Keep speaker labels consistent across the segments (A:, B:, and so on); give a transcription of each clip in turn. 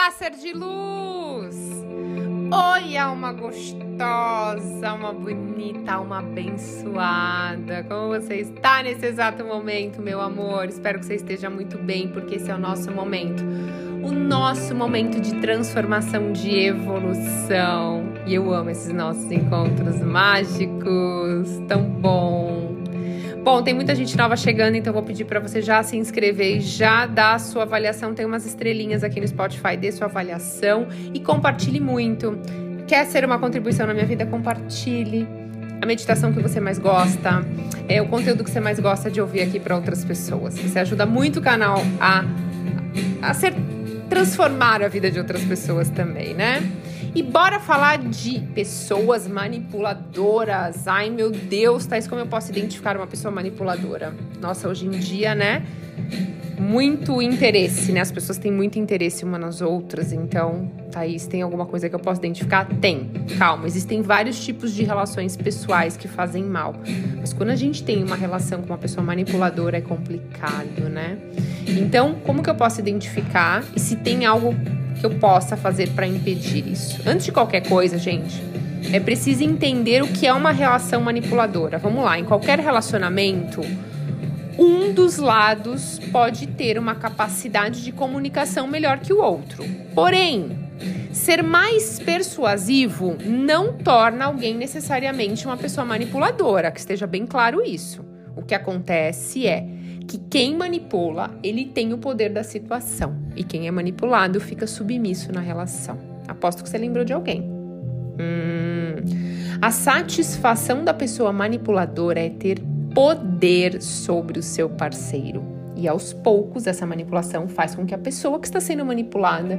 A: Olá, ser de luz! Oi, alma gostosa, alma bonita, alma abençoada. Como você está nesse exato momento, meu amor? Espero que você esteja muito bem, porque esse é o nosso momento. O nosso momento de transformação, de evolução. E eu amo esses nossos encontros mágicos, tão bom. Bom, tem muita gente nova chegando, então vou pedir para você já se inscrever e já dar a sua avaliação. Tem umas estrelinhas aqui no Spotify, dê sua avaliação e compartilhe muito. Quer ser uma contribuição na minha vida? Compartilhe a meditação que você mais gosta, é o conteúdo que você mais gosta de ouvir aqui para outras pessoas. Você ajuda muito o canal a, a ser transformar a vida de outras pessoas também, né? E bora falar de pessoas manipuladoras. Ai, meu Deus, Thais, como eu posso identificar uma pessoa manipuladora? Nossa, hoje em dia, né? Muito interesse, né? As pessoas têm muito interesse umas nas outras. Então, Thaís, tem alguma coisa que eu posso identificar? Tem. Calma, existem vários tipos de relações pessoais que fazem mal. Mas quando a gente tem uma relação com uma pessoa manipuladora, é complicado, né? Então, como que eu posso identificar? E se tem algo que eu possa fazer para impedir isso? Antes de qualquer coisa, gente, é preciso entender o que é uma relação manipuladora. Vamos lá, em qualquer relacionamento, um dos lados pode ter uma capacidade de comunicação melhor que o outro. Porém, ser mais persuasivo não torna alguém necessariamente uma pessoa manipuladora, que esteja bem claro isso. O que acontece é que quem manipula, ele tem o poder da situação. E quem é manipulado fica submisso na relação. Aposto que você lembrou de alguém. Hum. A satisfação da pessoa manipuladora é ter poder sobre o seu parceiro. E aos poucos, essa manipulação faz com que a pessoa que está sendo manipulada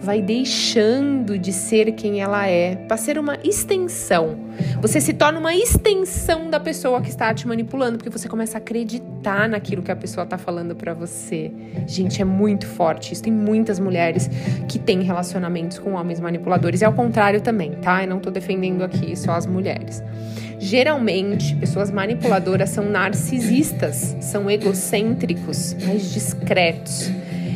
A: vai deixando de ser quem ela é, para ser uma extensão. Você se torna uma extensão da pessoa que está te manipulando, porque você começa a acreditar naquilo que a pessoa está falando para você. Gente, é muito forte isso. Tem muitas mulheres que têm relacionamentos com homens manipuladores. E ao contrário também, tá? Eu não tô defendendo aqui só as mulheres. Geralmente, pessoas manipuladoras são narcisistas, são egocêntricos, mais discretos.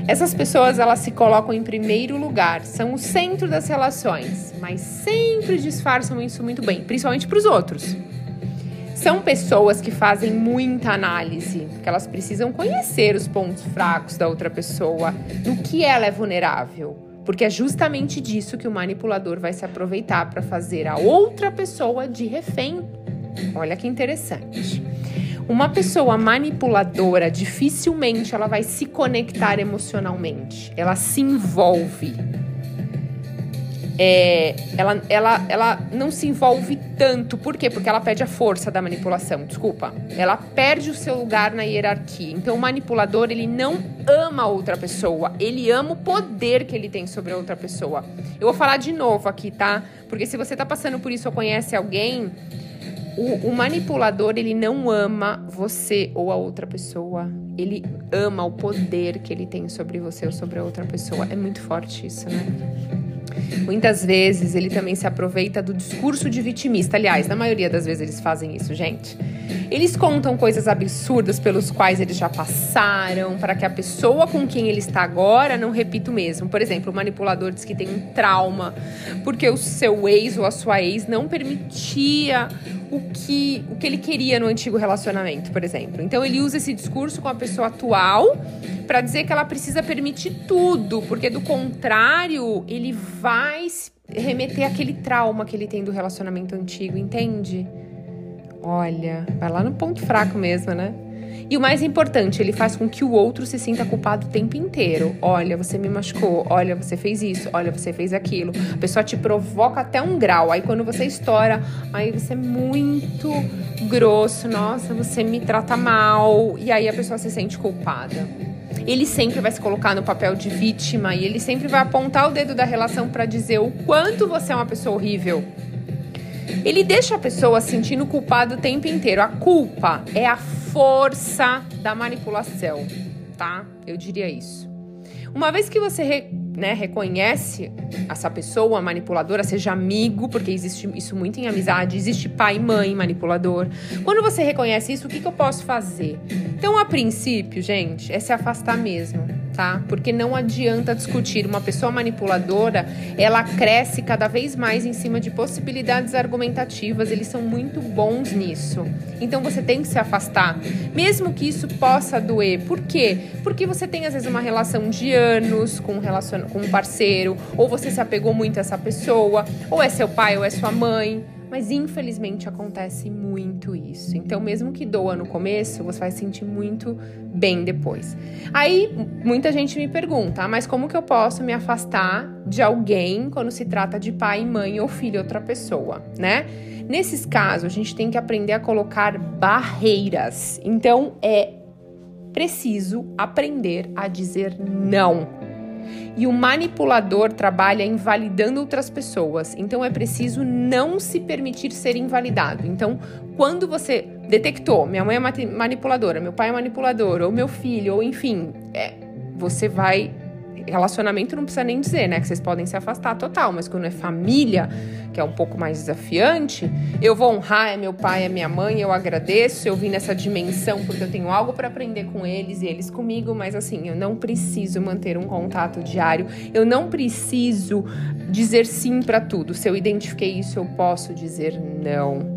A: Essas pessoas elas se colocam em primeiro lugar, são o centro das relações, mas sempre disfarçam isso muito bem, principalmente para os outros. São pessoas que fazem muita análise, que elas precisam conhecer os pontos fracos da outra pessoa, no que ela é vulnerável porque é justamente disso que o manipulador vai se aproveitar para fazer a outra pessoa de refém. Olha que interessante. Uma pessoa manipuladora dificilmente ela vai se conectar emocionalmente. Ela se envolve é, ela, ela, ela não se envolve tanto. Por quê? Porque ela perde a força da manipulação. Desculpa. Ela perde o seu lugar na hierarquia. Então, o manipulador, ele não ama outra pessoa. Ele ama o poder que ele tem sobre outra pessoa. Eu vou falar de novo aqui, tá? Porque se você tá passando por isso ou conhece alguém, o, o manipulador, ele não ama você ou a outra pessoa. Ele ama o poder que ele tem sobre você ou sobre a outra pessoa. É muito forte isso, né? Muitas vezes ele também se aproveita do discurso de vitimista. Aliás, na maioria das vezes eles fazem isso, gente. Eles contam coisas absurdas pelos quais eles já passaram, para que a pessoa com quem ele está agora não repita o mesmo. Por exemplo, o manipulador diz que tem um trauma porque o seu ex ou a sua ex não permitia o que, o que ele queria no antigo relacionamento, por exemplo. Então ele usa esse discurso com a pessoa atual para dizer que ela precisa permitir tudo, porque do contrário, ele vai remeter aquele trauma que ele tem do relacionamento antigo, entende? Olha, vai lá no ponto fraco mesmo, né? E o mais importante, ele faz com que o outro se sinta culpado o tempo inteiro. Olha, você me machucou. Olha, você fez isso. Olha, você fez aquilo. A pessoa te provoca até um grau. Aí quando você estoura, aí você é muito grosso. Nossa, você me trata mal. E aí a pessoa se sente culpada. Ele sempre vai se colocar no papel de vítima e ele sempre vai apontar o dedo da relação para dizer o quanto você é uma pessoa horrível. Ele deixa a pessoa sentindo culpada o tempo inteiro. A culpa é a força da manipulação, tá? Eu diria isso. Uma vez que você re, né, reconhece essa pessoa manipuladora, seja amigo, porque existe isso muito em amizade, existe pai e mãe manipulador. Quando você reconhece isso, o que, que eu posso fazer? Então, a princípio, gente, é se afastar mesmo. Tá? Porque não adianta discutir. Uma pessoa manipuladora, ela cresce cada vez mais em cima de possibilidades argumentativas. Eles são muito bons nisso. Então você tem que se afastar, mesmo que isso possa doer. Por quê? Porque você tem às vezes uma relação de anos com um, relacion... com um parceiro, ou você se apegou muito a essa pessoa, ou é seu pai ou é sua mãe. Mas infelizmente acontece muito isso. Então, mesmo que doa no começo, você vai sentir muito bem depois. Aí, muita gente me pergunta: ah, mas como que eu posso me afastar de alguém quando se trata de pai, mãe ou filho, outra pessoa, né? Nesses casos, a gente tem que aprender a colocar barreiras. Então, é preciso aprender a dizer não. E o manipulador trabalha invalidando outras pessoas. Então é preciso não se permitir ser invalidado. Então, quando você detectou, minha mãe é manipuladora, meu pai é manipulador, ou meu filho, ou enfim, é, você vai relacionamento não precisa nem dizer, né? Que vocês podem se afastar total, mas quando é família, que é um pouco mais desafiante, eu vou honrar, é meu pai, é minha mãe, eu agradeço, eu vim nessa dimensão porque eu tenho algo para aprender com eles e eles comigo, mas assim, eu não preciso manter um contato diário, eu não preciso dizer sim para tudo. Se eu identifiquei isso, eu posso dizer não.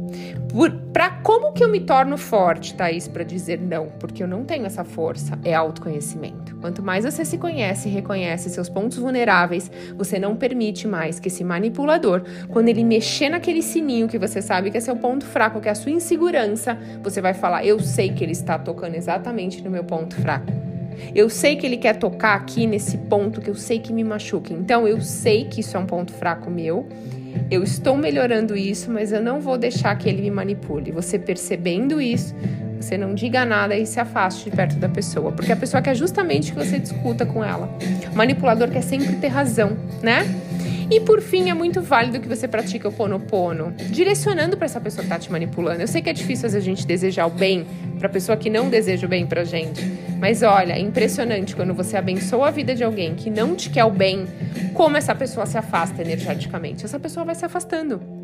A: Para como que eu me torno forte, Thaís, para dizer não? Porque eu não tenho essa força, é autoconhecimento. Quanto mais você se conhece e reconhece seus pontos vulneráveis, você não permite mais que esse manipulador, quando ele mexer naquele sininho que você sabe que é seu ponto fraco, que é a sua insegurança, você vai falar: Eu sei que ele está tocando exatamente no meu ponto fraco. Eu sei que ele quer tocar aqui nesse ponto que eu sei que me machuca. Então eu sei que isso é um ponto fraco meu eu estou melhorando isso, mas eu não vou deixar que ele me manipule. Você percebendo isso, você não diga nada e se afaste de perto da pessoa, porque a pessoa quer justamente que você discuta com ela. O manipulador quer sempre ter razão, né? E por fim, é muito válido que você pratique o ponopono, direcionando para essa pessoa que está te manipulando. Eu sei que é difícil a gente desejar o bem para pessoa que não deseja o bem pra gente. Mas olha, é impressionante quando você abençoa a vida de alguém que não te quer o bem, como essa pessoa se afasta energeticamente. Essa pessoa vai se afastando.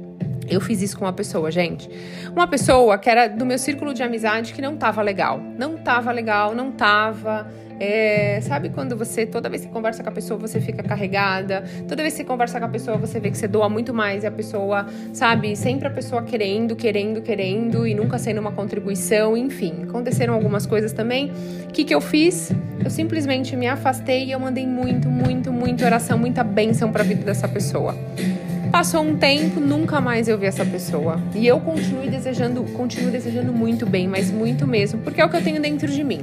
A: Eu fiz isso com uma pessoa, gente. Uma pessoa que era do meu círculo de amizade que não tava legal. Não tava legal, não tava é, sabe quando você, toda vez que conversa com a pessoa, você fica carregada, toda vez que você conversa com a pessoa, você vê que você doa muito mais e a pessoa, sabe, sempre a pessoa querendo, querendo, querendo e nunca sendo uma contribuição, enfim. Aconteceram algumas coisas também. O que, que eu fiz? Eu simplesmente me afastei e eu mandei muito, muito, muito oração, muita bênção para a vida dessa pessoa. Passou um tempo, nunca mais eu vi essa pessoa. E eu continuo desejando, continuo desejando muito bem, mas muito mesmo, porque é o que eu tenho dentro de mim.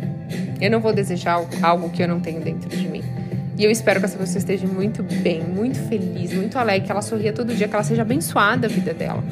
A: Eu não vou desejar algo que eu não tenho dentro de mim. E eu espero que essa pessoa esteja muito bem, muito feliz, muito alegre, que ela sorria todo dia, que ela seja abençoada a vida dela.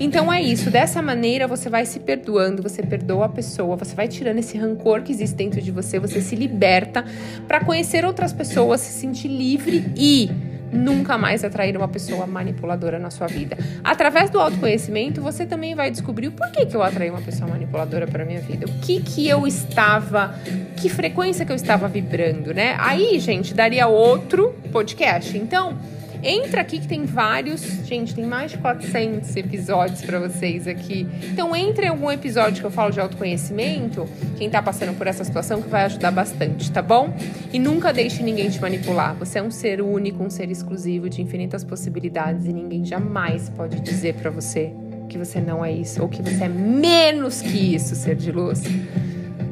A: Então é isso, dessa maneira você vai se perdoando, você perdoa a pessoa, você vai tirando esse rancor que existe dentro de você, você se liberta para conhecer outras pessoas, se sentir livre e nunca mais atrair uma pessoa manipuladora na sua vida. Através do autoconhecimento, você também vai descobrir o porquê que eu atraí uma pessoa manipuladora para minha vida. O que que eu estava, que frequência que eu estava vibrando, né? Aí, gente, daria outro podcast. Então, Entra aqui que tem vários, gente, tem mais de 400 episódios para vocês aqui. Então entre em algum episódio que eu falo de autoconhecimento, quem tá passando por essa situação que vai ajudar bastante, tá bom? E nunca deixe ninguém te manipular. Você é um ser único, um ser exclusivo de infinitas possibilidades e ninguém jamais pode dizer para você que você não é isso ou que você é menos que isso, ser de luz.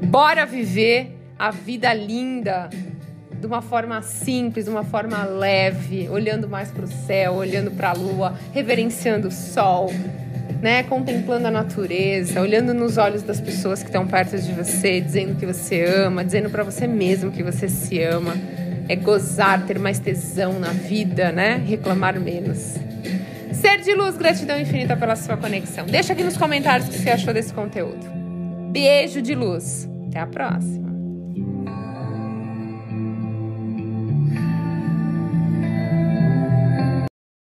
A: Bora viver a vida linda de uma forma simples, de uma forma leve, olhando mais para o céu, olhando para a lua, reverenciando o sol, né? Contemplando a natureza, olhando nos olhos das pessoas que estão perto de você, dizendo que você ama, dizendo para você mesmo que você se ama. É gozar, ter mais tesão na vida, né? Reclamar menos. Ser de luz, gratidão infinita pela sua conexão. Deixa aqui nos comentários o que você achou desse conteúdo. Beijo de luz. Até a próxima.